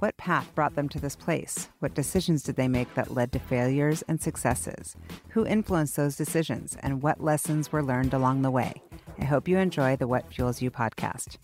What path brought them to this place? What decisions did they make that led to failures and successes? Who influenced those decisions? And what lessons were learned along the way? I hope you enjoy the What Fuels You podcast.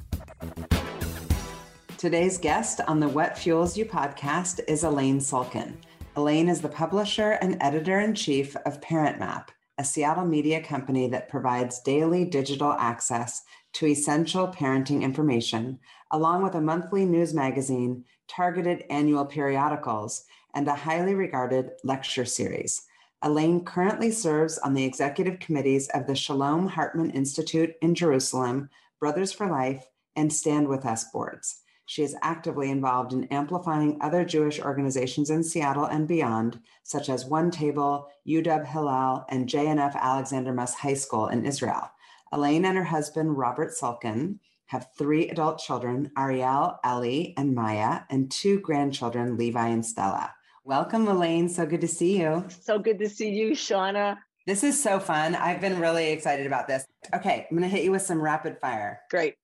Today's guest on the What Fuels You podcast is Alayne Sulkin. Alayne is the publisher and editor in chief of Parent Map, a Seattle media company that provides daily digital access to essential parenting information, along with a monthly news magazine, targeted annual periodicals, and a highly regarded lecture series. Alayne currently serves on the executive committees of the Shalom Hartman Institute in Jerusalem, Brothers for Life, and Stand With Us boards. She is actively involved in amplifying other Jewish organizations in Seattle and beyond, such as One Table, UW Hillel, and JNF Alexander Muss High School in Israel. Elaine and her husband, Robert Sulkin, have three adult children, Ariel, Ellie, and Maya, and two grandchildren, Levi and Stella. Welcome, Alayne. So good to see you. So good to see you, Shauna. This is so fun. I've been really excited about this. Okay, I'm going to hit you with some rapid fire. Great.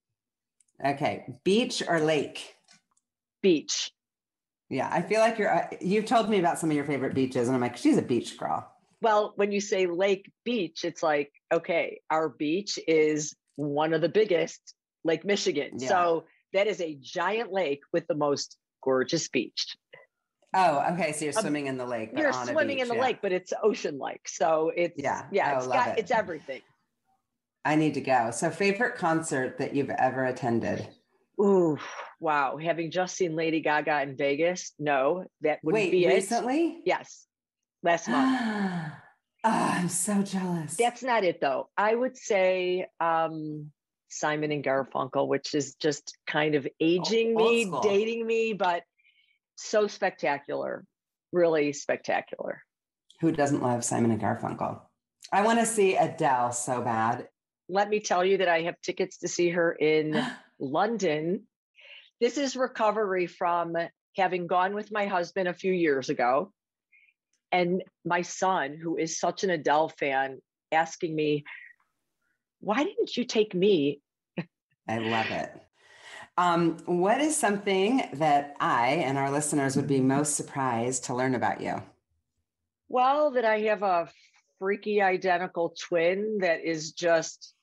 Okay, beach or lake? Beach. Yeah, I feel like you're. Uh, you've told me about some of your favorite beaches, and I'm like, she's a beach girl. Well, when you say lake beach, it's like, okay, our beach is one of the biggest, Lake Michigan. Yeah. So that is a giant lake with the most gorgeous beach. Oh, okay. So you're um, swimming in the lake. You're swimming beach, in the yeah. lake, but it's ocean like. So it's yeah, yeah, it's got it. it's everything. I need to go. So, favorite concert that you've ever attended? Ooh, wow. Having just seen Lady Gaga in Vegas, no, that would Wait, be recently? It. Yes, last month. oh, I'm so jealous. That's not it, though. I would say um, Simon and Garfunkel, which is just kind of oh, aging oh, me, dating me, but so spectacular. Really spectacular. Who doesn't love Simon and Garfunkel? I want to see Adele so bad let me tell you that I have tickets to see her in London. This is recovery from having gone with my husband a few years ago. And my son, who is such an Adele fan, asking me, why didn't you take me? I love it. Um, what is something that I and our listeners would be most surprised to learn about you? Well, that I have a freaky identical twin that is just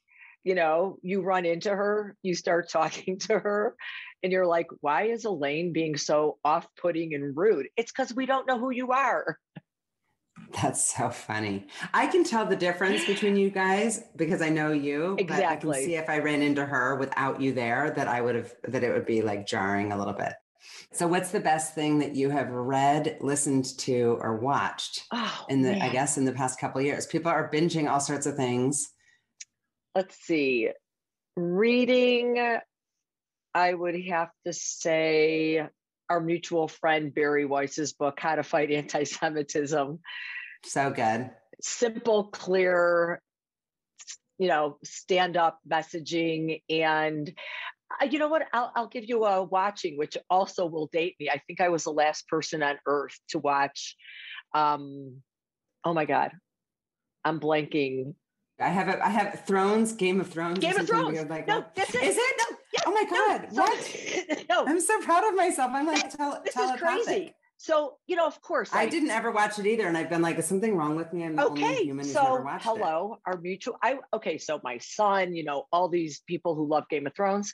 you know, you run into her, you start talking to her, and you're like, why is Alayne being so off putting and rude? It's because we don't know who you are. That's so funny. I can tell the difference between you guys because I know you. Exactly. I can see if I ran into her without you there that I would have that it would be like jarring a little bit. So what's the best thing that you have read, listened to, or watched oh, in the man. I guess in the past couple years? People are binging all sorts of things let's see, reading, I would have to say our mutual friend Bari Weiss's book, How to Fight Anti Semitism. So good. Simple, clear, you know, stand up messaging. And uh, you know what? I'll, I'll give you a watching, which also will date me. I think I was the last person on earth to watch. Um, oh my God, I'm blanking I have a, I have Thrones, Game of Thrones. Game of Thrones. Like, no, that's it. Is it? Oh my god! No, what? no, I'm so proud of myself. I'm like, tell, this is crazy. So you know, of course, I, I, didn't ever watch it either, and I've been like, is something wrong with me? I'm the okay, only human who's so, never watched hello, it. our mutual. I okay, so my son, you know, all these people who love Game of Thrones.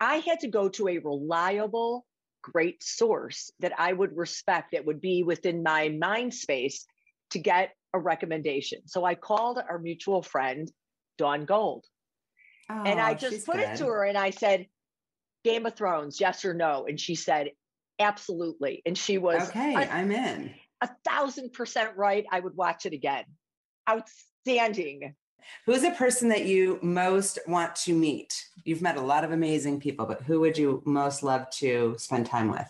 I had to go to a reliable, great source that I would respect that would be within my mind space to get a recommendation. So I called our mutual friend Dawn Gold. Oh, and I oh, just put good. it to her and I said, Game of Thrones, yes or no? And she said, absolutely. And she was okay, i am in. A thousand percent right. I would watch it again. Outstanding. Who's a person that you most want to meet? You've met a lot of amazing people, but who would you most love to spend time with?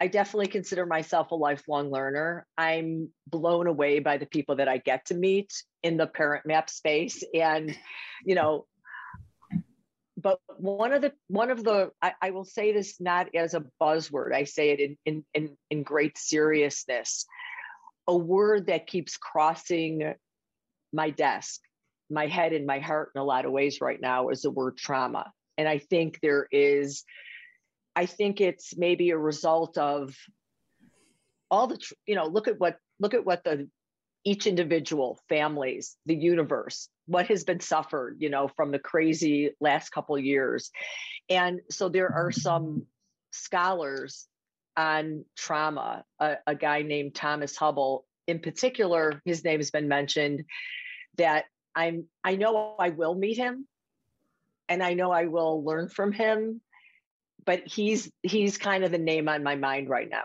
I definitely consider myself a lifelong learner. I'm blown away by the people that I get to meet in the parent map space. And, you know, but one of the one of the I, I, will say this not as a buzzword i say it in, in in in great seriousness. A word that keeps crossing my desk my head and my heart in a lot of ways right now is the word trauma. And i think there is i think it's maybe a result of all the you know look at what look at what the each individual families the universe what has been suffered you know from the crazy last couple years. And so there are some scholars on trauma a, a guy named thomas Hübl. In particular his name has been mentioned that i'm i know i will meet him and i know i will learn from him but he's he's kind of the name on my mind right now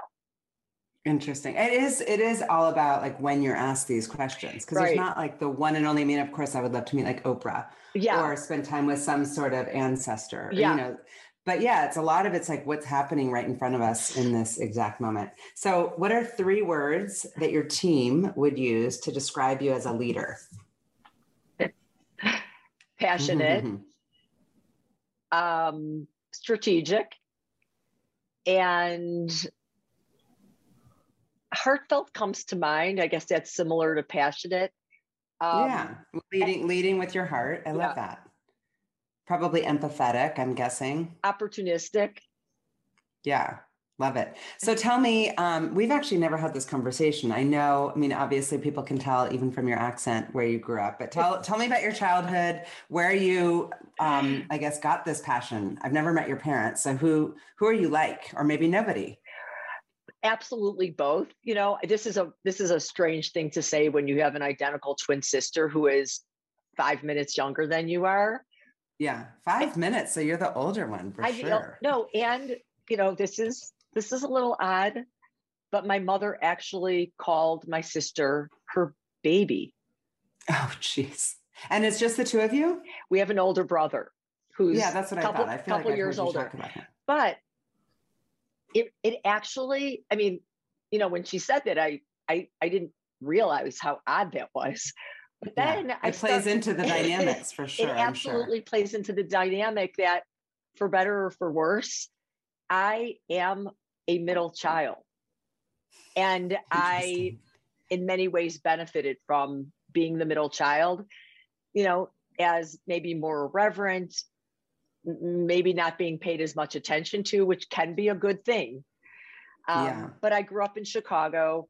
Interesting. It is. It is all about like when you're asked these questions because right. there's not like the one and only. I mean, of course, I would love to meet like Oprah, yeah, or spend time with some sort of ancestor, yeah. you know. But yeah, it's a lot of it's like what's happening right in front of us in this exact moment. So, what are three words that your team would use to describe you as a leader? Passionate, um, strategic, and heartfelt comes to mind. I guess that's similar to passionate. Um, yeah, leading and, leading with your heart. I love yeah. that. Probably empathetic. I'm guessing. Opportunistic. Yeah, love it. So tell me, um, we've actually never had this conversation. I know. I mean, obviously, people can tell even from your accent where you grew up. But tell tell me about your childhood, where you, um, I guess, got this passion. I've never met your parents, so who who are you like, or maybe nobody? Absolutely both you know this is a this is a strange thing to say when you have an identical twin sister who is five minutes younger than you are. Yeah five and, minutes so you're the older one for I, sure. no and you know this is this is a little odd but my mother actually called my sister her baby. Oh jeez. And it's just the two of you? We have an older brother who's yeah that's what couple, i thought. I feel couple like years older. but it it actually, I mean, you know, when she said that, I I I didn't realize how odd that was. But then yeah, it plays into the dynamics for sure. It absolutely sure. plays into the dynamic that, for better or for worse, I am a middle child, and I, in many ways, benefited from being the middle child. You know, as maybe more irreverent, maybe not being paid as much attention to, which can be a good thing. Um, yeah. But I grew up in Chicago.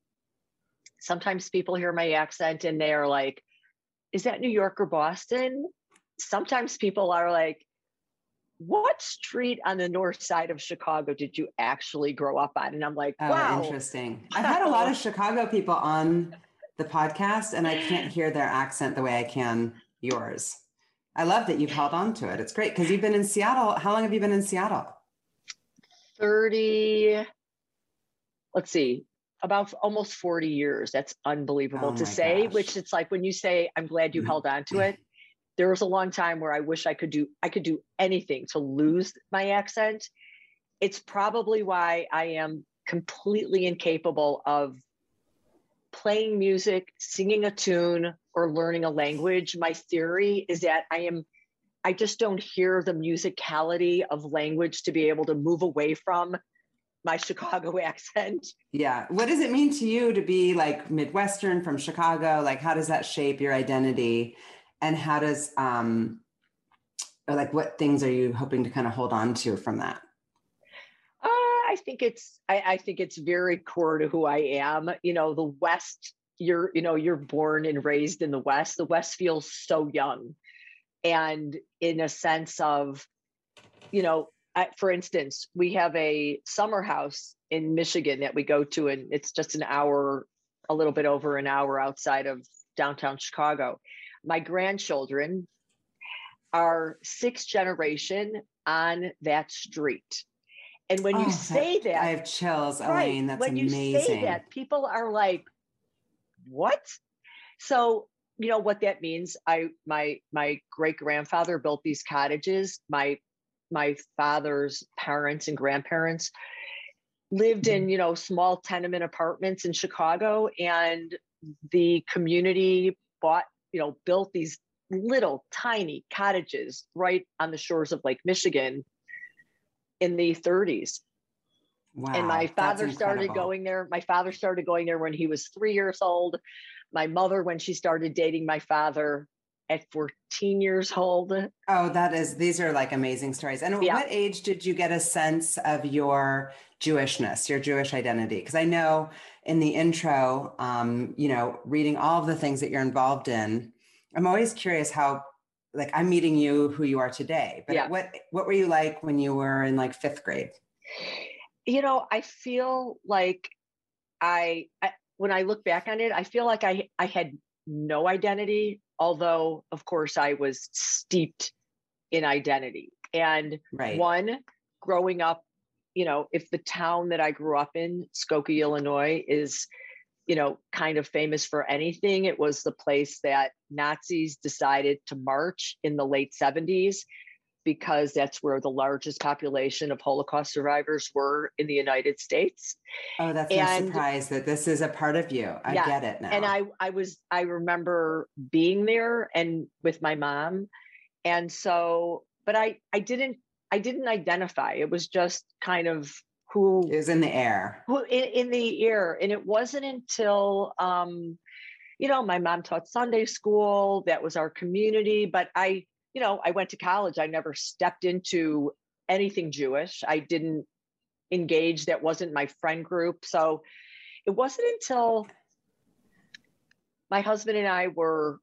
Sometimes people hear my accent and they are like, is that New York or Boston? Sometimes people are like, what street on the north side of Chicago did you actually grow up on? And I'm like, oh, wow. Interesting. I've had a lot of Chicago people on the podcast and I can't hear their accent the way I can yours. I love that you've held on to it. It's great because you've been in Seattle. How long have you been in Seattle? 30, let's see, about almost 40 years. That's unbelievable oh to say, gosh. which it's like when you say, I'm glad you mm-hmm. held on to it. There was a long time where I wish I could do I could do anything to lose my accent. It's probably why I am completely incapable of playing music, singing a tune, or learning a language. My theory is that I am, I just don't hear the musicality of language to be able to move away from my Chicago accent. Yeah. What does it mean to you to be like Midwestern from Chicago? Like, how does that shape your identity? And how does, um, or like, what things are you hoping to kind of hold on to from that? I think it's I, I think it's very core to who I am. You know, the West, you're, you know, you're born and raised in the West. The West feels so young. And in a sense of, you know, for instance, we have a summer house in Michigan that we go to, and it's just an hour, a little bit over an hour outside of downtown Chicago. My grandchildren are sixth generation on that street. And when oh, you say that, I have chills, right, Alayne. That's when amazing. you say that, people are like, "What?" So you know what that means. I my my great grandfather built these cottages. My my father's parents and grandparents lived in, mm-hmm. you know, small tenement apartments in Chicago and the community bought, you know, built these little tiny cottages right on the shores of Lake Michigan in the 30s. Wow, and my father started going there. My father started going there when he was three years old. My mother, when she started dating my father at 14 years old. Oh, that is, these are like amazing stories. And yeah. what age did you get a sense of your Jewishness, your Jewish identity? Because I know in the intro, um, you know, reading all of the things that you're involved in, I'm always curious how like I'm meeting you who you are today. But yeah. what what were you like when you were in like fifth grade? You know, I feel like I, I when I look back on it, I feel like I I had no identity, although of course I was steeped in identity. And right. one, growing up, you know, if the town that I grew up in, Skokie, Illinois, is you know, kind of famous for anything. It was the place that Nazis decided to march in the late 70s because that's where the largest population of Holocaust survivors were in the United States. Oh, that's and, no surprise that this is a part of you. I yeah, get it now. And I, I was, I remember being there and with my mom, and so, but I, I didn't, I didn't identify. It was just kind of who is in the air who in, in the air and it wasn't until um you know my mom taught sunday school that was our community but i you know i went to college i never stepped into anything jewish i didn't engage that wasn't my friend group so it wasn't until my husband and i were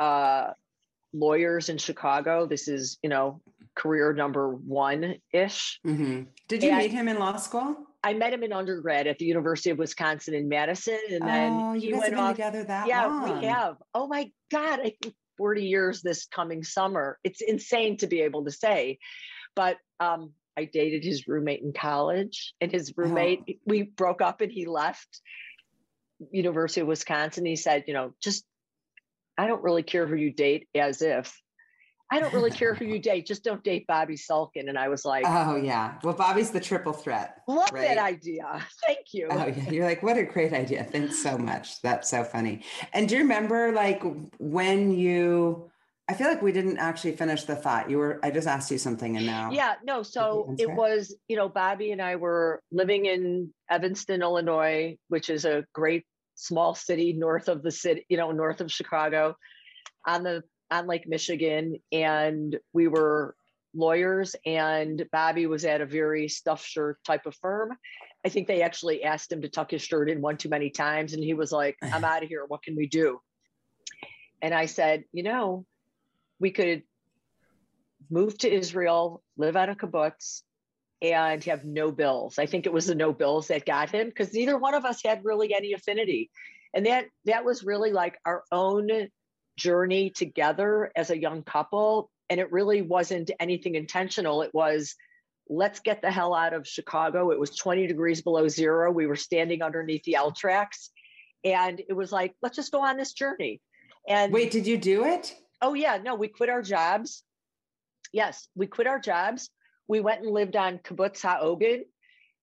uh lawyers in chicago this is you know career number one ish. Mm-hmm. Did you and meet him in law school? I met him in undergrad at the University of Wisconsin in Madison, and then oh, he went off together that yeah, long. we have. Oh my God, I 40 years this coming summer. It's insane to be able to say, but um, I dated his roommate in college, and his roommate oh. we broke up, and he left University of Wisconsin. He said, you know, just I don't really care who you date, as if I don't really care who you date, just don't date Bobby Sulkin. And I was like, Oh yeah. Well, Bobby's the triple threat. Love right? that idea. Thank you. Oh yeah. You're like, what a great idea. Thanks so much. That's so funny. And do you remember like when you I feel like we didn't actually finish the thought. You were I just asked you something and now Yeah, no. So it was, you know, Bobby and I were living in Evanston, Illinois, which is a great small city north of the city, you know, north of Chicago on the on Lake Michigan, and we were lawyers. And Bobby was at a very stuff shirt type of firm. I think they actually asked him to tuck his shirt in one too many times, and he was like, "I'm out of here. What can we do?" And I said, "You know, we could move to Israel, live out of kibbutz, and have no bills. I think it was the no bills that got him because neither one of us had really any affinity. And that that was really like our own journey together as a young couple. And it really wasn't anything intentional. It was, let's get the hell out of Chicago. It was 20 degrees below zero. We were standing underneath the L tracks. And it was like, let's just go on this journey. And wait, did you do it? Oh, yeah. No, we quit our jobs. Yes, we quit our jobs. We went and lived on Kibbutz Ha'ogen.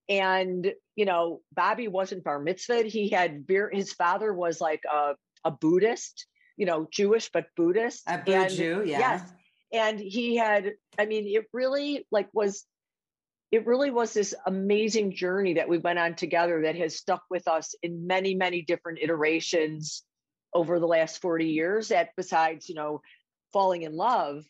And, you know, Bobby wasn't bar mitzvah. He had beer. His father was like a, a Buddhist you know, Jewish but Buddhist. A Jew, yeah. Yes. And he had, I mean, it really like was it really was this amazing journey that we went on together that has stuck with us in many, many different iterations over the last 40 years. That besides, you know, falling in love,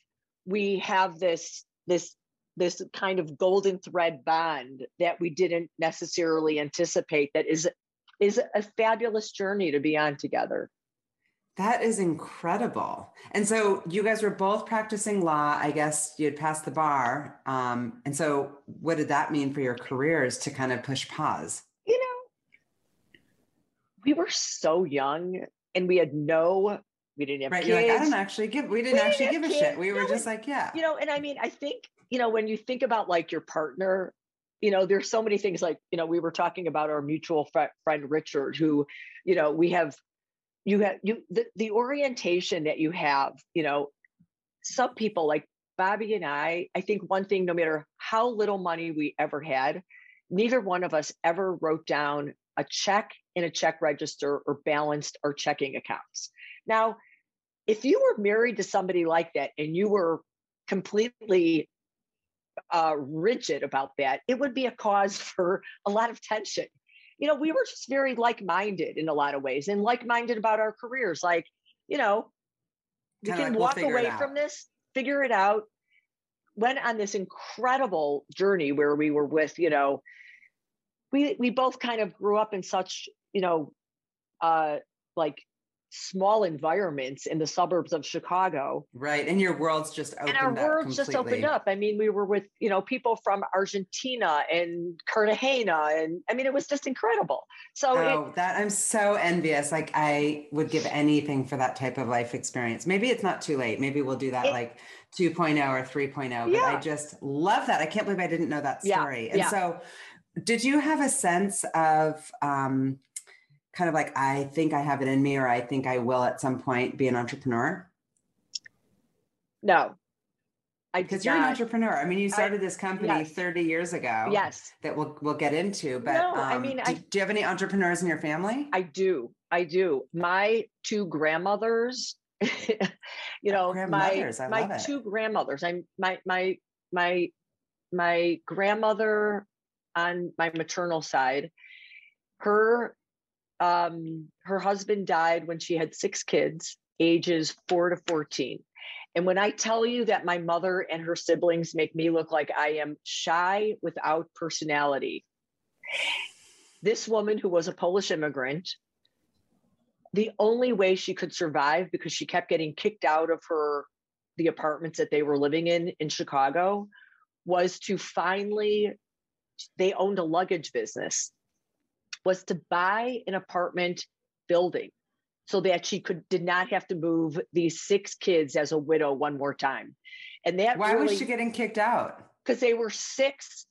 we have this this this kind of golden thread bond that we didn't necessarily anticipate that is is a fabulous journey to be on together. That is incredible. And so you guys were both practicing law. I guess you had passed the bar. Um, and so what did that mean for your careers to kind of push pause? You know, we were so young and we had no, we didn't have right, kids. Like, I don't actually give, we didn't we actually didn't give a shit. We no, were just like, yeah. You know, and I mean, I think, you know, when you think about like your partner, you know, there's so many things like, you know, we were talking about our mutual friend Richard, who, you know, we have you have you the, the orientation that you have you know some people like bobby and i i think one thing no matter how little money we ever had neither one of us ever wrote down a check in a check register or balanced our checking accounts. Now, if you were married to somebody like that and you were completely uh, rigid about that, it would be a cause for a lot of tension. You know, we were just very like minded in a lot of ways and like minded about our careers. Like, you know, we Kinda can like, we'll walk away from this, figure it out. Went on this incredible journey where we were with, you know, we we both kind of grew up in such, you know, uh like small environments in the suburbs of Chicago Right. And your world's just opened up and our up worlds just opened up. I mean, we were with you know people from Argentina and Cartagena, and I mean, it was just incredible. So it, Oh, that I'm so envious. Like I would give anything for that type of life experience. Maybe it's not too late. Maybe we'll do that It- like 2.0 or 3.0. But I just love that. I can't believe I didn't know that story. Yeah. And yeah. so did you have a sense of um kind of like I think I have it in me or I think I will at some point be an entrepreneur? no, I Because you're an entrepreneur. I mean, you started this company yes. 30 years ago. Yes, That we'll we'll get into. But No, I um, mean, do, I- do you have any entrepreneurs in your family? I do. I do. My two grandmothers, you know, my I my two grandmothers. I'm my my my my grandmother on my maternal side. Her um her husband died when she had six kids, ages 4 to 14. And when I tell you that my mother and her siblings make me look like I am shy without personality, this woman who was a Polish immigrant, the only way she could survive because she kept getting kicked out of her the apartments that they were living in in Chicago was to finally they owned a luggage business was to buy an apartment building so that she could did not have to move these six kids as a widow one more time and that Why really, was she getting kicked out? because they were six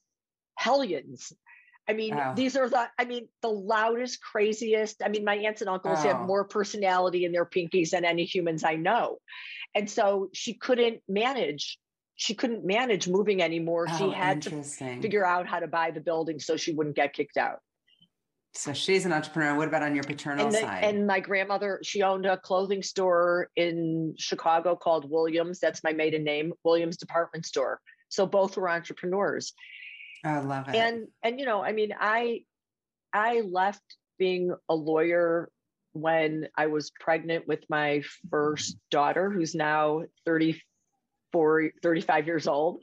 hellions. I mean, Oh. these are the, I mean, the loudest, craziest. I mean, my aunts and uncles Oh. have more personality in their pinkies than any humans I know. And so she couldn't manage, she couldn't manage moving anymore. she Oh, had to figure out how to buy the building so she wouldn't get kicked out. So she's an entrepreneur. What about on your paternal And, the, side? and my grandmother, she owned a clothing store in Chicago called Williams. That's my maiden name, Williams Department Store. So both were entrepreneurs. oh, I love it. and and you know i mean i i left being a lawyer when i was pregnant with my first daughter who's now 34 35 years old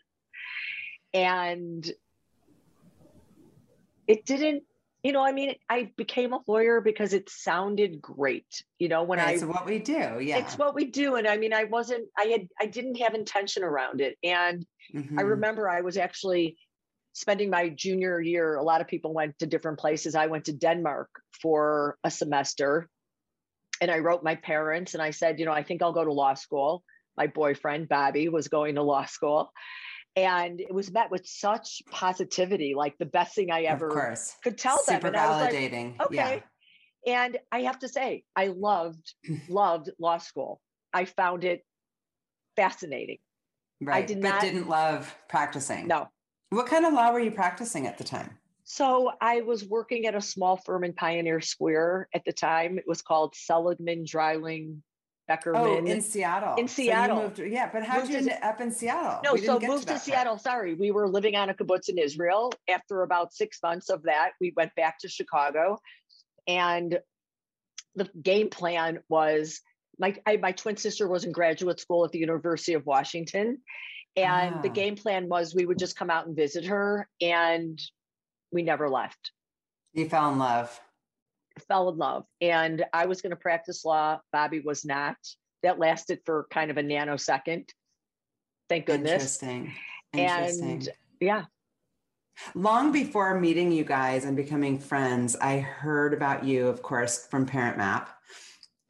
and it didn't you know i mean i became a lawyer because it sounded great you know when i so what we do, yeah. it's what we do and i mean i wasn't i had i didn't have intention around it and I Mhm. remember I was actually spending my junior year. A lot of people went to different places. I went to Denmark for a semester and I wrote my parents and I said, you know, I think I'll go to law school. My boyfriend, Bobby, was going to law school. And it was met with such positivity, like the best thing I ever could tell Super them. And I was like, validating. okay. And I have to say, I loved, loved law school. I found it fascinating. Yeah. Right. did but not- didn't love practicing. No, What kind of law were you practicing at the time? So I was working at a small firm in Pioneer Square at the time. It was called Seligman, Dryling, Oh, in Seattle. In So Seattle. moved- yeah, but how'd Moved you to- end up in Seattle? no, We so moved to, part. Seattle. Sorry, we were living on a kibbutz in Israel. After about six months of that, we went back to Chicago, and the game plan was my I, my twin sister was in graduate school at the University of Washington, and the Ah. game plan was we would just come out and visit her, and we never left. You fell in love. Fell in love and I was going to practice law. Bobby was not. That lasted for kind of a nanosecond. Thank goodness. Interesting. Interesting. And yeah, Long before meeting you guys and becoming friends, I heard about you, of course, from Parent Map.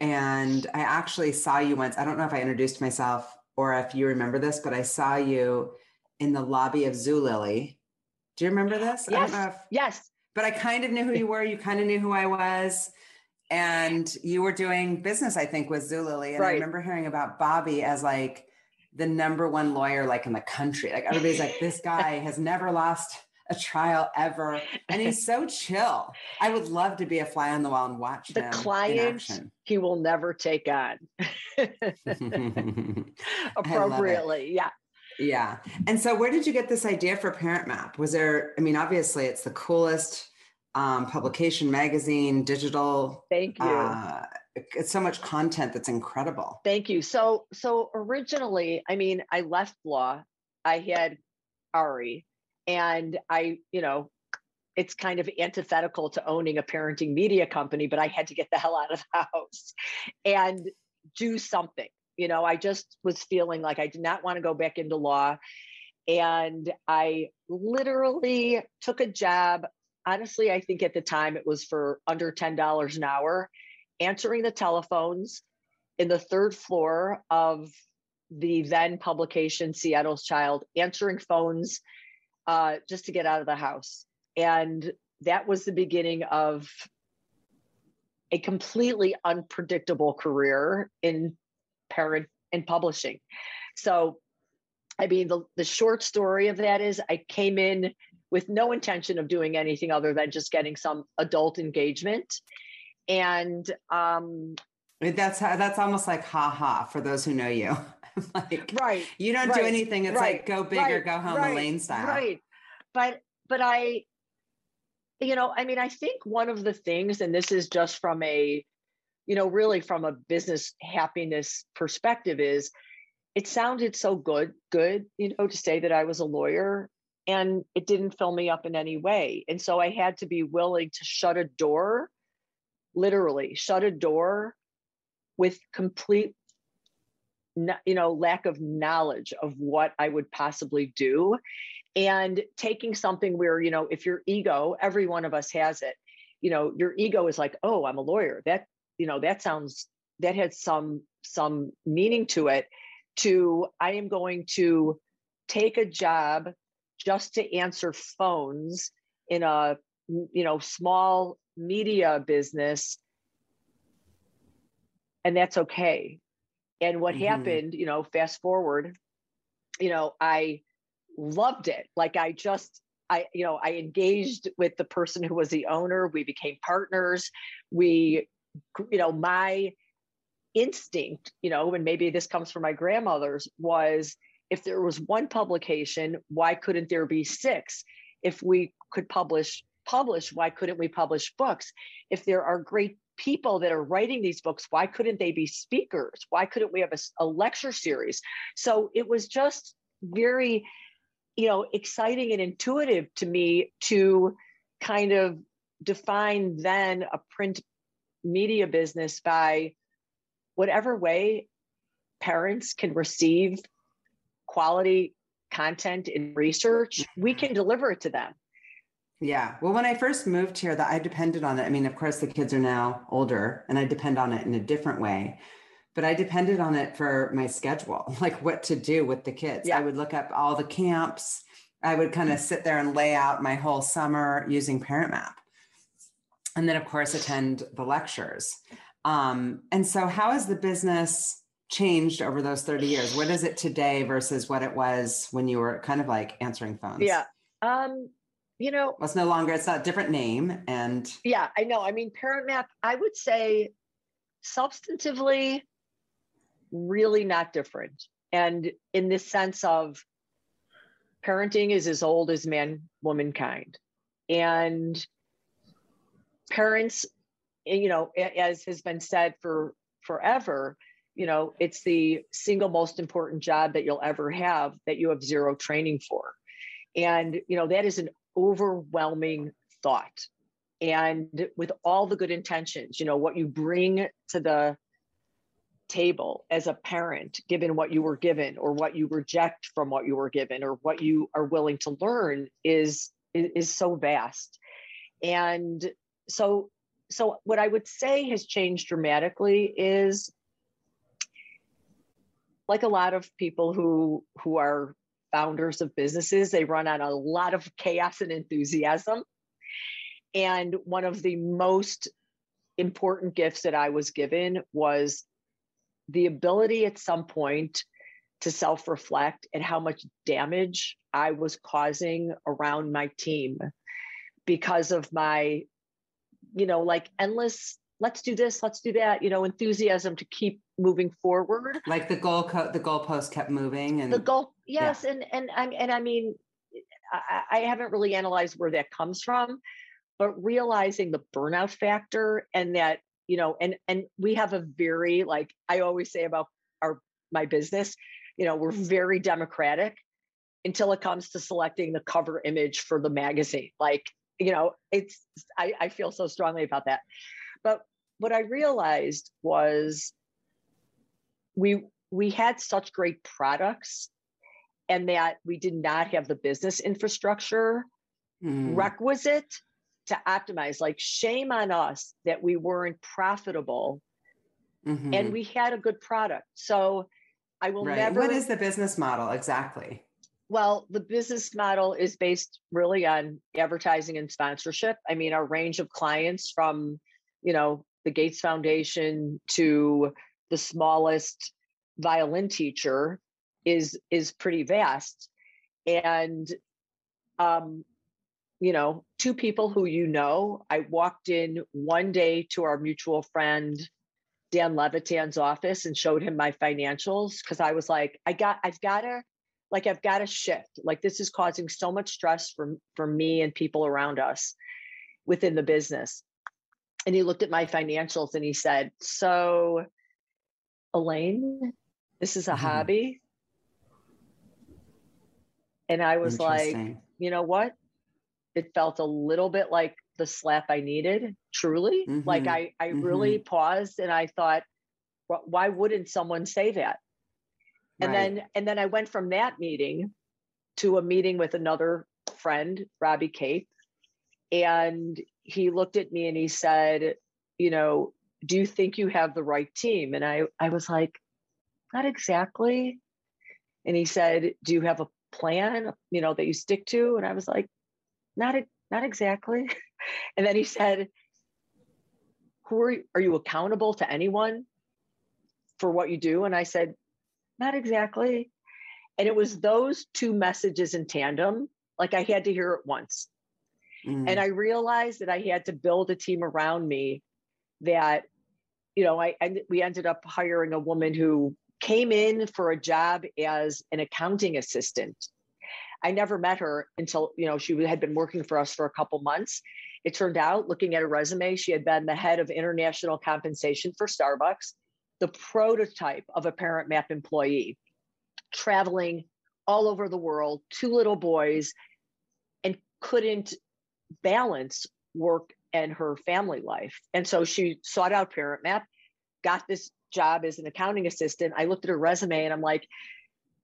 And I actually saw you once. I don't know if I introduced myself or if you remember this, but I saw you in the lobby of Zulily. Do you remember this? I Yes. don't know if, yes, but I kind of knew who you were. You kind of knew who I was. And you were doing business, I think, with Zulily. And I remember hearing about Bobby as like the number one lawyer, like in the country. Like everybody's like, this guy has never lost a trial ever. And he's so chill. I would love to be a fly on the wall and watch the him clients he will never take on appropriately. Yeah. Yeah. And so where did you get this idea for Parent Map? Was there, I mean, obviously it's the coolest um, publication, magazine, digital. Thank you. Uh, it's so much content that's incredible. Thank you. So, so originally, I mean, I left law. I had Ari, and I, you know, it's kind of antithetical to owning a parenting media company, but I had to get the hell out of the house and do something. You know, I just was feeling like I did not want to go back into law. And I literally took a job. Honestly, I think at the time it was for under $10 an hour, answering the telephones in the third floor of the then publication Seattle's Child, answering phones uh, just to get out of the house. And that was the beginning of a completely unpredictable career in parent and publishing. So, I mean, the, the short story of that is I came in with no intention of doing anything other than just getting some adult engagement. And um, that's how, that's almost like ha ha for those who know you. like right, you don't right, do anything. It's right, like go big right, or go home, right, Alayne style. Right, but but I, you know, I mean, I think one of the things, and this is just from a, you know, really from a business happiness perspective, is it sounded so good, good, you know, to say that I was a lawyer, and it didn't fill me up in any way, and so I had to be willing to shut a door, literally shut a door, with complete you know lack of knowledge of what i would possibly do and taking something where you know if your ego every one of us has it you know your ego is like oh i'm a lawyer. That you know that sounds that has some some meaning to it to i am going to take a job just to answer phones in a you know small media business and that's okay and what mm-hmm. happened, you know, fast forward, you know, I loved it. Like I just, I, you know, I engaged with the person who was the owner. We became partners. We, you know, my instinct, you know, and maybe this comes from my grandmother's, was if there was one publication, why couldn't there be six? If we could publish publish, why couldn't we publish books? If there are great people that are writing these books why couldn't they be speakers why couldn't we have a, a, lecture series so it was just very you know exciting and intuitive to me to kind of define then a print media business by whatever way parents can receive quality content and research we can deliver it to them yeah. Well, when I first moved here, that I depended on it. I mean, of course, the kids are now older and I depend on it in a different way, but I depended on it for my schedule, like what to do with the kids. Yeah. I would look up all the camps. I would kind of sit there and lay out my whole summer using Parent Map. And then, of course, attend the lectures. Um, and so, how has the business changed over those 30 years? What is it today versus what it was when you were kind of like answering phones? Yeah. Um, you know well, it's no longer it's a different name and yeah i know i mean parent map i would say substantively really not different and in this sense of parenting is as old as man womankind and parents eh, you know as has been said for forever you know it's the single most important job that you'll ever have that you have zero training for. And you know that is an overwhelming thought. And with all the good intentions you know what you bring to the table as a parent given what you were given or what you reject from what you were given or what you are willing to learn is is, is so vast. And so so what i would say has changed dramatically is like a lot of people who who are founders of businesses. They run on a lot of chaos and enthusiasm. And one of the most important gifts that I was given was the ability at some point to self reflect and how much damage I was causing around my team because of my, you know, like endless, let's do this, let's do that, you know, enthusiasm to keep moving forward. Like the goal, co- the goalpost kept moving and the goal. Yes. Yeah. And, and, and, and I mean, I, I haven't really analyzed where that comes from, but realizing the burnout factor and that, you know, and, and we have a very, like I always say about our, my business, you know, we're very democratic until it comes to selecting the cover image for the magazine. Like, you know, it's, I, I feel so strongly about that. But what I realized was we, we had such great products and that we did not have the business infrastructure mm. requisite to optimize. Like, shame on us that we weren't profitable mm-hmm. and we had a good product. So, I will right. never. What is the business model exactly? Well, the business model is based really on advertising and sponsorship. I mean, our range of clients from, you know, the Gates Foundation to the smallest violin teacher is is pretty vast. And um, you know, two people who you know, I walked in one day to our mutual friend Dan Levitan's office and showed him my financials because I was like, I got, I've got to, like, I've got to shift. Like, this is causing so much stress for for me and people around us within the business. And he looked at my financials and he said, "So, Alayne, this is a mm-hmm. hobby." And I was like, you know what? It felt a little bit like the slap I needed, truly. Mm-hmm. Like I, I mm-hmm. really paused and I thought, why wouldn't someone say that? And right. then, and then I went from that meeting to a meeting with another friend, Robbie Cape. And he looked at me and he said, you know, do you think you have the right team? And I, I was like, not exactly. And he said, do you have a plan, you know, that you stick to? And I was like, not, not exactly. And then he said, Who are you, are you accountable to anyone for what you do? And I said, Not exactly. And it was those two messages in tandem. Like I had to hear it once. Mm. And I realized that I had to build a team around me that, you know, I and we ended up hiring a woman who came in for a job as an accounting assistant. I never met her until, you know, she had been working for us for a couple months. It turned out, looking at her resume, she had been the head of international compensation for Starbucks, the prototype of a Parent Map employee, traveling all over the world, two little boys, and couldn't balance work and her family life. And so she sought out Parent Map, got this job as an accounting assistant. I looked at her resume and I'm like,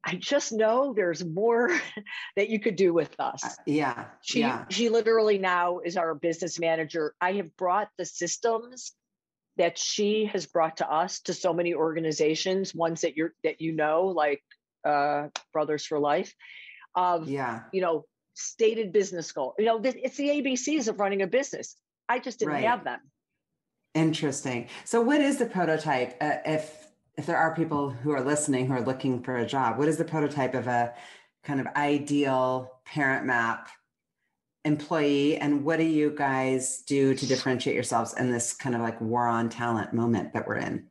I just know there's more that you could do with us. Uh, yeah. She yeah. she literally now is our business manager. I have brought the systems that she has brought to us to so many organizations, ones that you're that you know, like uh, Brothers for Life, of yeah, you know, stated business goal. You know, it's the ABCs of running a business. I just didn't right. have them. Interesting. So, what is the prototype? Uh, if if there are people who are listening who are looking for a job, what is the prototype of a kind of ideal parent map employee? And what do you guys do to differentiate yourselves in this kind of like war on talent moment that we're in?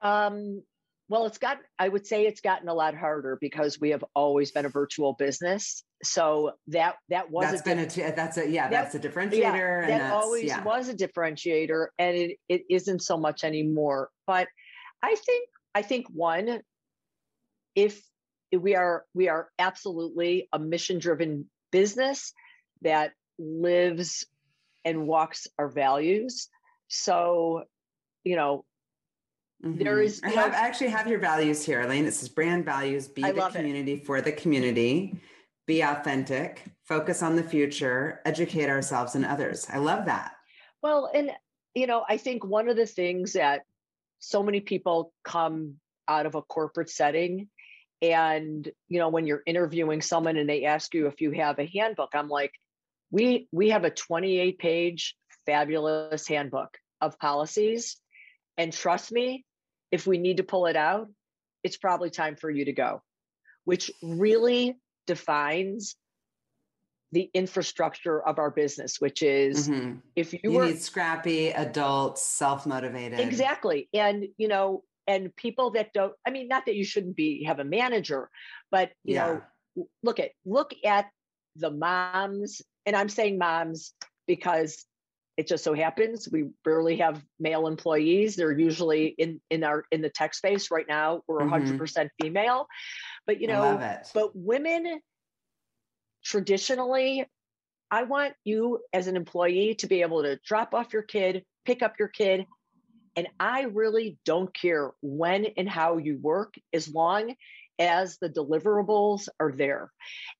Um, well, it's got, I would say it's gotten a lot harder because we have always been a virtual business. So that, that was, that's a been a, that's a, yeah, that, that's a differentiator. Yeah, that always yeah. was a differentiator and it, it isn't so much anymore. But I think I think one, if we are we are absolutely a mission driven business that lives and walks our values. So, you know, Mm-hmm. There is. I have, actually have your values here, Alayne. It says brand values: be I the community it. for the community, be authentic, focus on the future, educate ourselves and others. I love that. Well, and you know, I think one of the things that so many people come out of a corporate setting and you know when you're interviewing someone and they ask you if you have a handbook i'm like we we have a 28 page fabulous handbook of policies and trust me if we need to pull it out it's probably time for you to go which really defines the infrastructure of our business, which is mm-hmm. if you, you were need scrappy adults, self motivated. Exactly. And, you know, and people that don't, I mean, not that you shouldn't be, have a manager, but, you yeah. know, look at, look at the moms, and I'm saying moms because it just so happens we rarely have male employees. They're usually in in our in the tech space. Right now we're mm-hmm. 100% female. But you know but women traditionally i want you as an employee to be able to drop off your kid pick up your kid. And i really don't care when and how you work as long as the deliverables are there.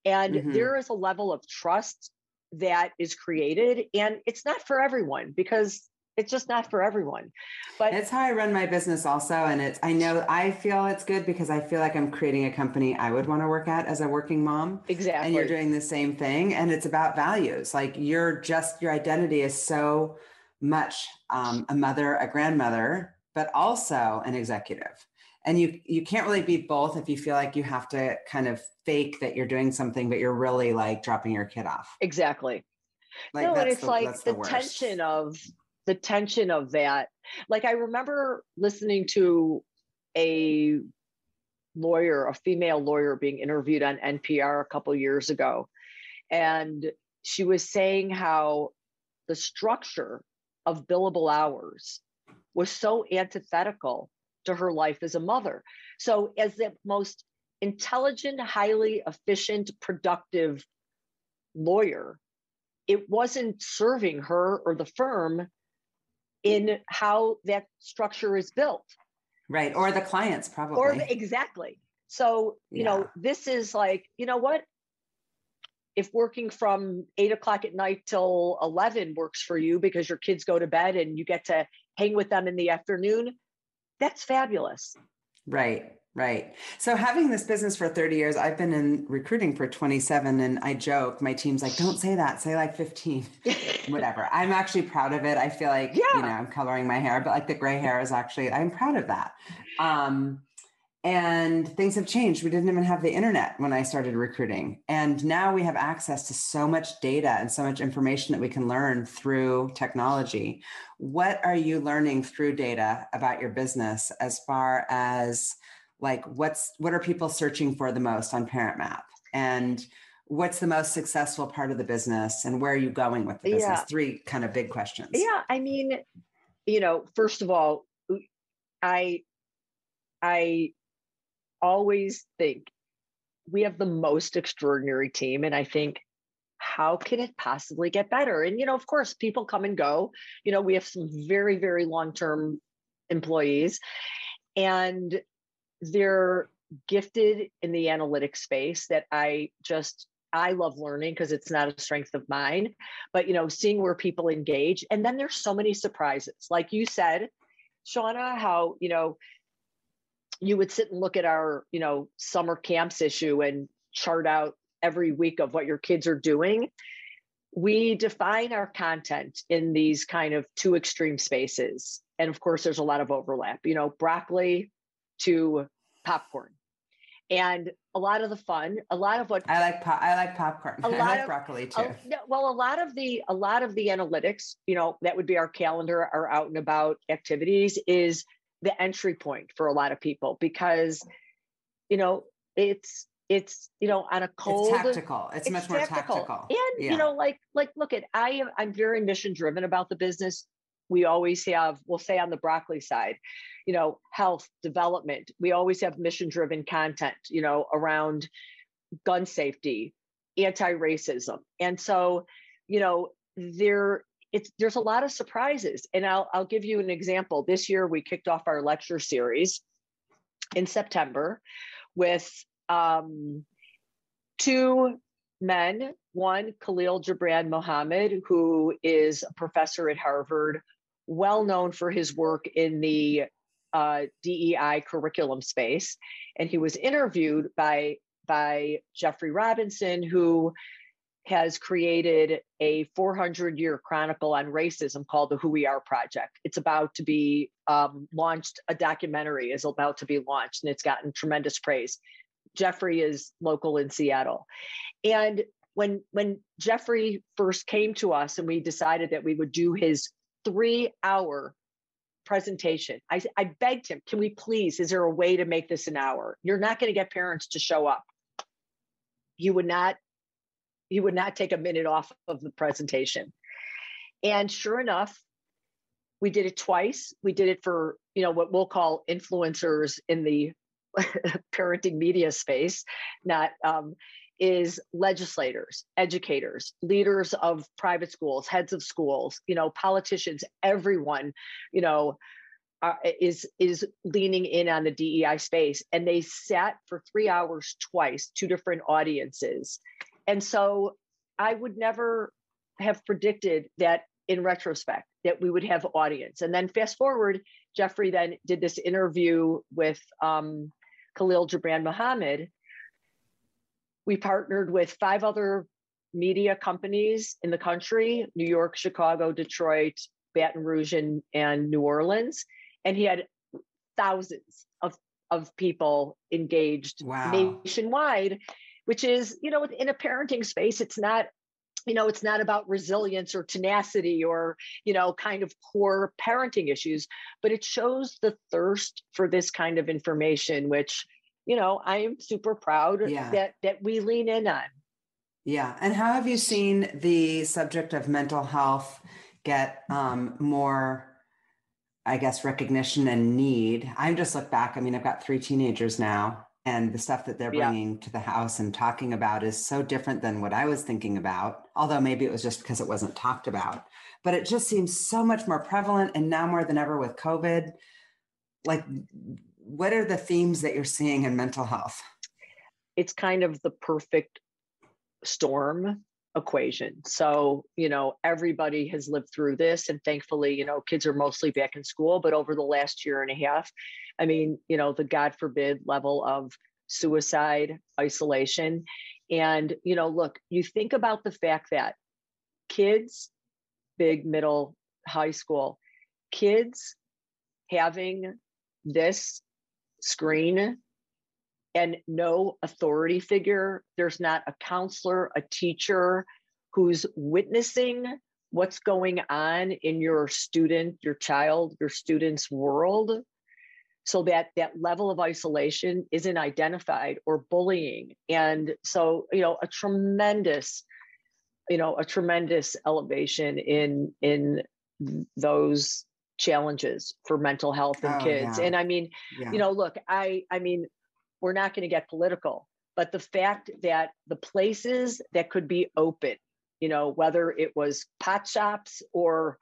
And mm-hmm. there is a level of trust that is created and it's not for everyone because it's just not for everyone. But it's how i run my business also and it's i know i feel it's good because i feel like i'm creating a company i would want to work at as a working mom. Exactly and you're doing the same thing and it's about values. Like you're just your identity is so much um, a mother a grandmother but also an executive and you you can't really be both if you feel like you have to kind of fake that you're doing something but you're really like dropping your kid off. Exactly. Like no and it's the, like the, the tension of the tension of that. Like i remember listening to a lawyer a female lawyer being interviewed on npr a couple years ago and she was saying how the structure of billable hours was so antithetical to her life as a mother. So, as the most intelligent, highly efficient, productive lawyer, it wasn't serving her or the firm in how that structure is built. Right. Or the clients, probably. Or exactly. So, you yeah. know, this is like, you know what? If working from eight o'clock at night till 11 works for you because your kids go to bed and you get to hang with them in the afternoon, that's fabulous. Right. Right. So having this business for 30 years, I've been in recruiting for 27 and I joke, my team's like, don't say that, say like 15, whatever. I'm actually proud of it. I feel like, yeah. you know, I'm coloring my hair, but like the gray hair is actually, I'm proud of that. Um, and things have changed. We didn't even have the internet when I started recruiting. And now we have access to so much data and so much information that we can learn through technology. What are you learning through data about your business as far as like what's what are people searching for the most on ParentMap? And what's the most successful part of the business and where are you going with the business? Yeah. Three kind of big questions. Yeah, I mean, you know, first of all, I I always think we have the most extraordinary team. And I think, how can it possibly get better? And, you know, of course, people come and go. You know, we have some very, very long term employees, and they're gifted in the analytics space that I just I love learning because it's not a strength of mine, but you know, seeing where people engage. And then there's so many surprises. Like you said, Shauna, how, you know, you would sit and look at our you know summer camps issue and chart out every week of what your kids are doing. We define our content in these kind of two extreme spaces. And of course there's a lot of overlap you know broccoli to popcorn. And a lot of the fun a lot of what i like po- i like popcorn. I like of, broccoli too. a, well a lot of the a lot of the analytics you know that would be our calendar our out and about activities is the entry point for a lot of people because you know it's it's you know on a cold it's tactical it's, it's much tactical. more tactical and yeah. you know like like look at i am i'm very mission driven about the business we always have we'll say on the broccoli side you know health development we always have mission driven content you know around gun safety anti-racism and so you know there it's there's a lot of surprises and I'll I'll give you an example. This year we kicked off our lecture series in September with um, two men, one Khalil Gibran Muhammad who is a professor at Harvard, well known for his work in the uh, DEI curriculum space, and he was interviewed by by Jeffrey Robinson, who has created a 400 year chronicle on racism called the Who We Are Project. It's about to be um, launched, a documentary is about to be launched, and it's gotten tremendous praise. Jeffrey is local in Seattle. And when when Jeffrey first came to us and we decided that we would do his three hour presentation, I, I begged him, can we please, is there a way to make this an hour? You're not going to get parents to show up. You would not, you would not take a minute off of the presentation. And sure enough, we did it twice. We did it for, you know, what we'll call influencers in the parenting media space, not um, is legislators, educators, leaders of private schools, heads of schools, you know, politicians, everyone, you know, uh, is is leaning in on the DEI space, and they sat for three hours twice, two different audiences, and so I would never have predicted that in retrospect that we would have audience. And then fast forward, Jeffrey then did this interview with um, Khalil Gibran Muhammad, we partnered with five other media companies in the country New York, Chicago, Detroit, Baton Rouge, and, and New Orleans. And he had thousands of, of people engaged wow. nationwide, which is, you know, in a parenting space, it's not you know it's not about resilience or tenacity or you know kind of core parenting issues but it shows the thirst for this kind of information which you know, I am super proud yeah. that that we lean in on. Yeah. And how have you seen the subject of mental health get um, more, I guess, recognition and need? i'm just look back. I mean, I've got three teenagers now, and the stuff that they're bringing yeah. to the house and talking about is so different than what I was thinking about. Although maybe it was just because it wasn't talked about, but it just seems so much more prevalent. And now more than ever with COVID, like what are the themes that you're seeing in mental health? It's kind of the perfect storm equation. So, you know, everybody has lived through this. And thankfully, you know, kids are mostly back in school. But over the last year and a half, I mean, you know, the God forbid level of suicide, isolation. And, you know, look, you think about the fact that kids, big, middle, high school, kids having this screen and no authority figure. There's not a counselor, a teacher who's witnessing what's going on in your student, your child, your student's world. So that that level of isolation isn't identified or bullying. And so, you know, a tremendous, you know, a tremendous elevation in in those challenges for mental health in oh, kids. Yeah. And I mean, yeah. you know, look, I I mean, we're not going to get political, but the fact that the places that could be open, you know, whether it was pot shops or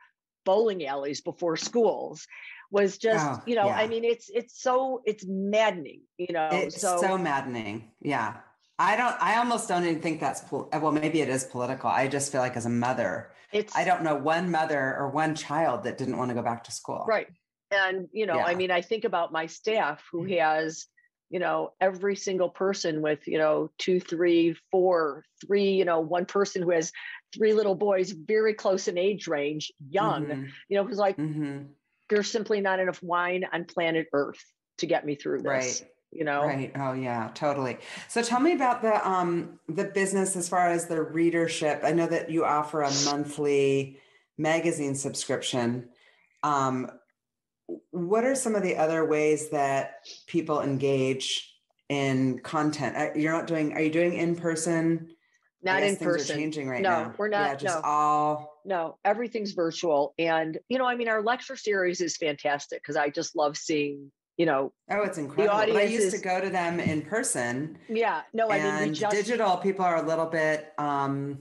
bowling alleys before schools was just oh, you know yeah. i mean it's it's so it's maddening you know it's so, so maddening yeah I don't. I almost don't even think that's well. Maybe it is political. I just feel like as a mother, it's. I don't know one mother or one child that didn't want to go back to school. Right, and you know, yeah. I mean, I think about my staff who mm. has, you know, every single person with you know two, three, four, three, you know, one person who has three little boys, very close in age range, young. Mm-hmm. You know, who's like, mm-hmm. There's simply not enough wine on planet Earth to get me through this. Right. you know? Right. Oh yeah totally. So tell me about the um the business as far as the readership. I know that you offer a monthly magazine subscription. Um what are some of the other ways that people engage in content? Uh, you're not doing are you doing in person? Not in person. changing right no now. we're not yeah, just no. all no everything's virtual. And you know i mean our lecture series is fantastic because i just love seeing you know oh it's incredible the audience i used is, to go to them in person. Yeah no i mean just, digital people are a little bit um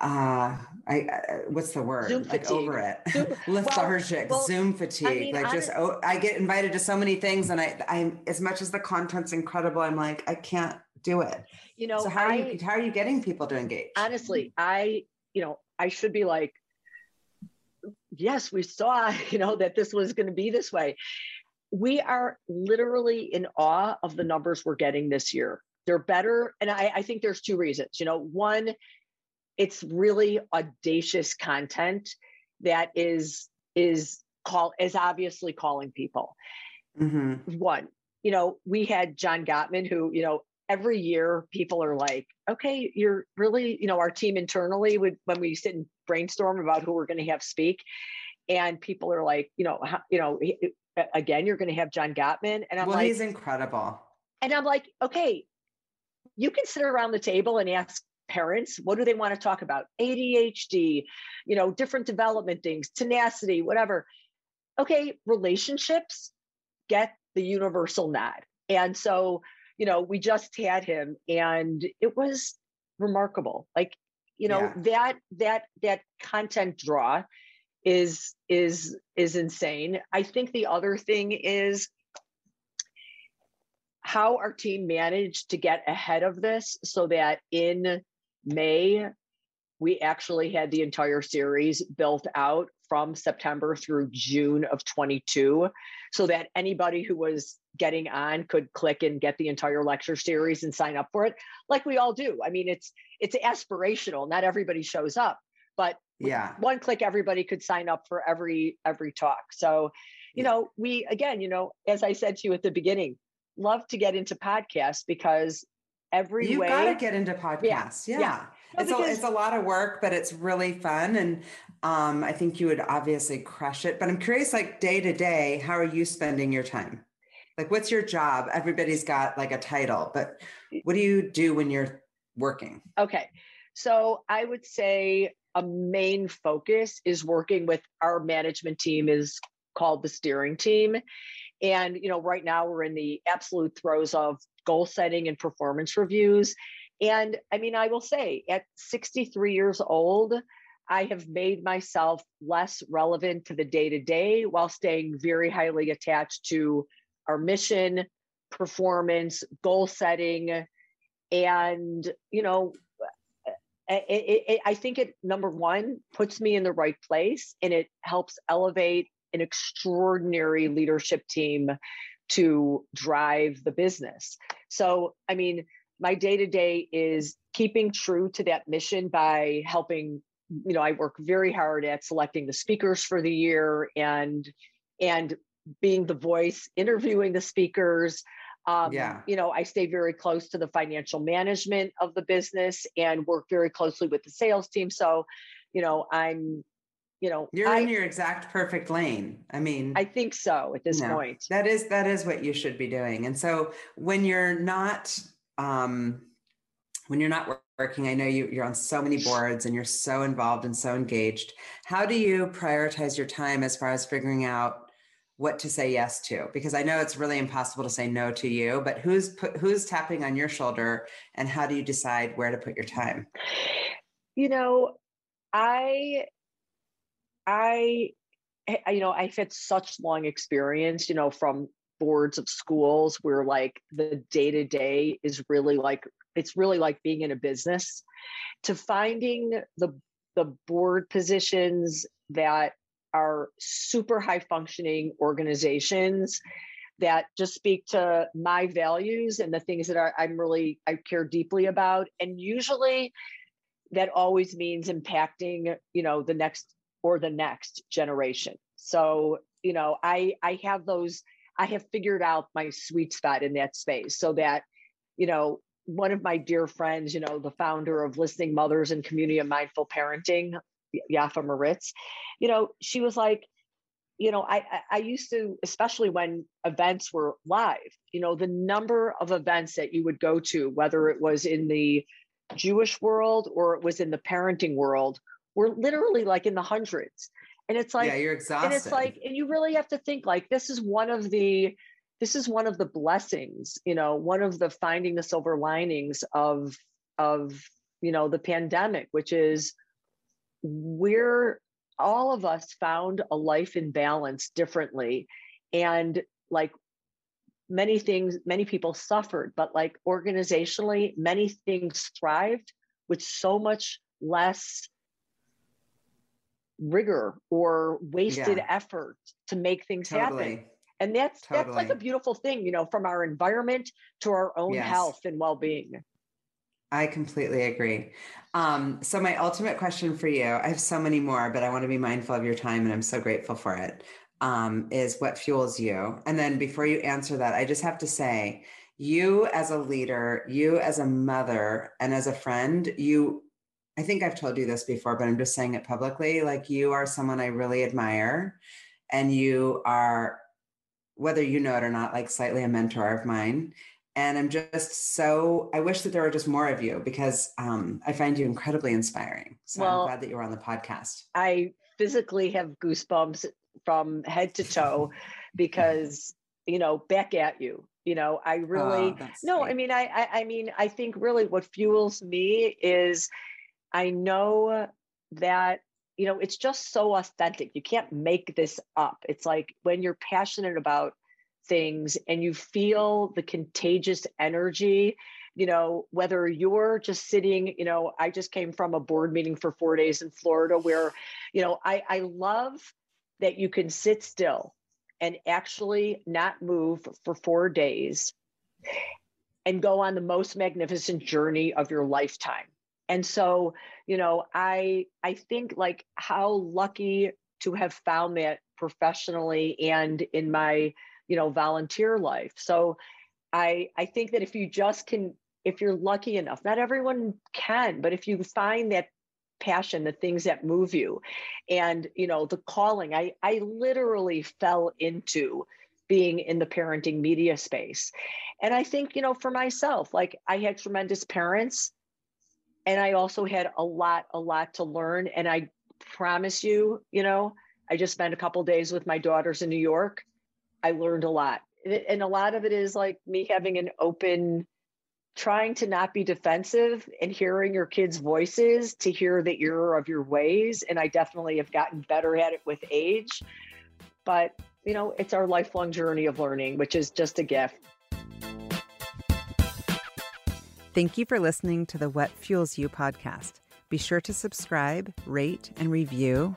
uh I, I what's the word? Zoom like fatigue. over it. Zoom, lethargic well, Zoom fatigue. I mean, like just oh, I get invited to so many things and I I'm as much as the content's incredible I'm like I can't do it. You know so how I, are you how are you getting people to engage? Honestly I you know I should be like yes we saw you know that this was going to be this way we are literally in awe of the numbers we're getting this year. They're better. And I, I think there's two reasons. You know, one, it's really audacious content that is is call is obviously calling people. Mm-hmm. One, you know, we had John Gottman, who, you know, every year people are like, okay, you're really, you know, our team internally would when we sit and brainstorm about who we're going to have speak, and people are like, you know, how, you know, again, you're going to have John Gottman, and I'm well, like, he's incredible. And I'm like, okay, you can sit around the table and ask parents what do they want to talk about? Adhd you know different development things tenacity whatever. Okay relationships get the universal nod. And so you know we just had him and it was remarkable like you know yeah. that that that content draw is is is insane i think the other thing is how our team managed to get ahead of this so that in may we actually had the entire series built out from September through June of 22 so that anybody who was getting on could click and get the entire lecture series and sign up for it like we all do. I mean it's it's aspirational, not everybody shows up, but yeah. One click everybody could sign up for every every talk. So, you know, we again, you know, as I said to you at the beginning, love to get into podcasts because every you way. got to get into podcasts. Yeah. yeah. yeah. No, it's, because, a, it's a lot of work, but it's really fun. And um, I think you would obviously crush it. But I'm curious, like day to day, how are you spending your time? Like, what's your job? Everybody's got like a title, but what do you do when you're working? Okay. So I would say a main focus is working with our management team is called the steering team and you know right now we're in the absolute throes of goal setting and performance reviews and i mean i will say at 63 years old i have made myself less relevant to the day to day while staying very highly attached to our mission performance goal setting and you know it, it, it, I think it number one puts me in the right place and it helps elevate an extraordinary leadership team to drive the business. So, I mean, my day to day is keeping true to that mission by helping you know i work very hard at selecting the speakers for the year and and being the voice interviewing the speakers. Um, yeah. you know i stay very close to the financial management of the business and work very closely with the sales team. So you know i'm you know you're I, in your exact perfect lane. I mean i think so at this know, point. that is that is what you should be doing. And so when you're not um when you're not working i know you you're on so many boards and you're so involved and so engaged. How do you prioritize your time as far as figuring out what to say yes to because i know it's really impossible to say no to you but who's put, who's tapping on your shoulder and how do you decide where to put your time? You know i I, eh, you know, I've had such long experience, you know, from boards of schools where like the day to day is really like it's really like being in a business. To finding the the board positions that are super high functioning organizations that just speak to my values and the things that I'm really I care deeply about and usually that always means impacting you know the next or the next generation. So, you know, I I have those I have figured out my sweet spot in that space so that, you know, one of my dear friends, you know, the founder of Listening Mothers and Community of Mindful Parenting, Yaffa Maritz, you know, she was like, you know, I I used to, especially when events were live, you know, the number of events that you would go to, whether it was in the Jewish world or it was in the parenting world, we're literally like in the hundreds. And it's like, yeah, you're exhausted. And it's like, and you really have to think like this is one of the, this is one of the blessings, you know, one of the finding the silver linings of, of, you know, the pandemic, which is we're all of us found a life in balance differently. And like many things, many people suffered, but like organizationally, many things thrived with so much less rigor or wasted yeah. effort to make things totally. happen and that's totally. that's like a beautiful thing you know from our environment to our own yes. health and well-being i completely agree um, so my ultimate question for you i have so many more but i want to be mindful of your time and i'm so grateful for it um, is what fuels you. And then before you answer that, I just have to say, you as a leader, you as a mother, and as a friend, you, I think I've told you this before, but I'm just saying it publicly. Like you are someone I really admire, and you are, whether you know it or not, like slightly a mentor of mine. And I'm just so, I wish that there were just more of you because um, I find you incredibly inspiring. So well, I'm glad that you were on the podcast. I physically have goosebumps from head to toe because you know back at you you know i really oh, no i mean I, I i mean i think really what fuels me is i know that you know it's just so authentic you can't make this up it's like when you're passionate about things and you feel the contagious energy you know whether you're just sitting you know i just came from a board meeting for four days in florida where you know i i love that you can sit still and actually not move for four days and go on the most magnificent journey of your lifetime. And so you know i i think like how lucky to have found that professionally and in my you know volunteer life. So i i think that if you just can if you're lucky enough not everyone can but if you find that passion the things that move you and you know the calling i i literally fell into being in the parenting media space. And i think you know for myself like i had tremendous parents and i also had a lot a lot to learn. And i promise you you know i just spent a couple days with my daughters in new york i learned a lot and a lot of it is like me having an open trying to not be defensive and hearing your kids' voices to hear the error of your ways. And I definitely have gotten better at it with age. But, you know, it's our lifelong journey of learning, which is just a gift. Thank you for listening to the What Fuels You podcast. Be sure to subscribe, rate, and review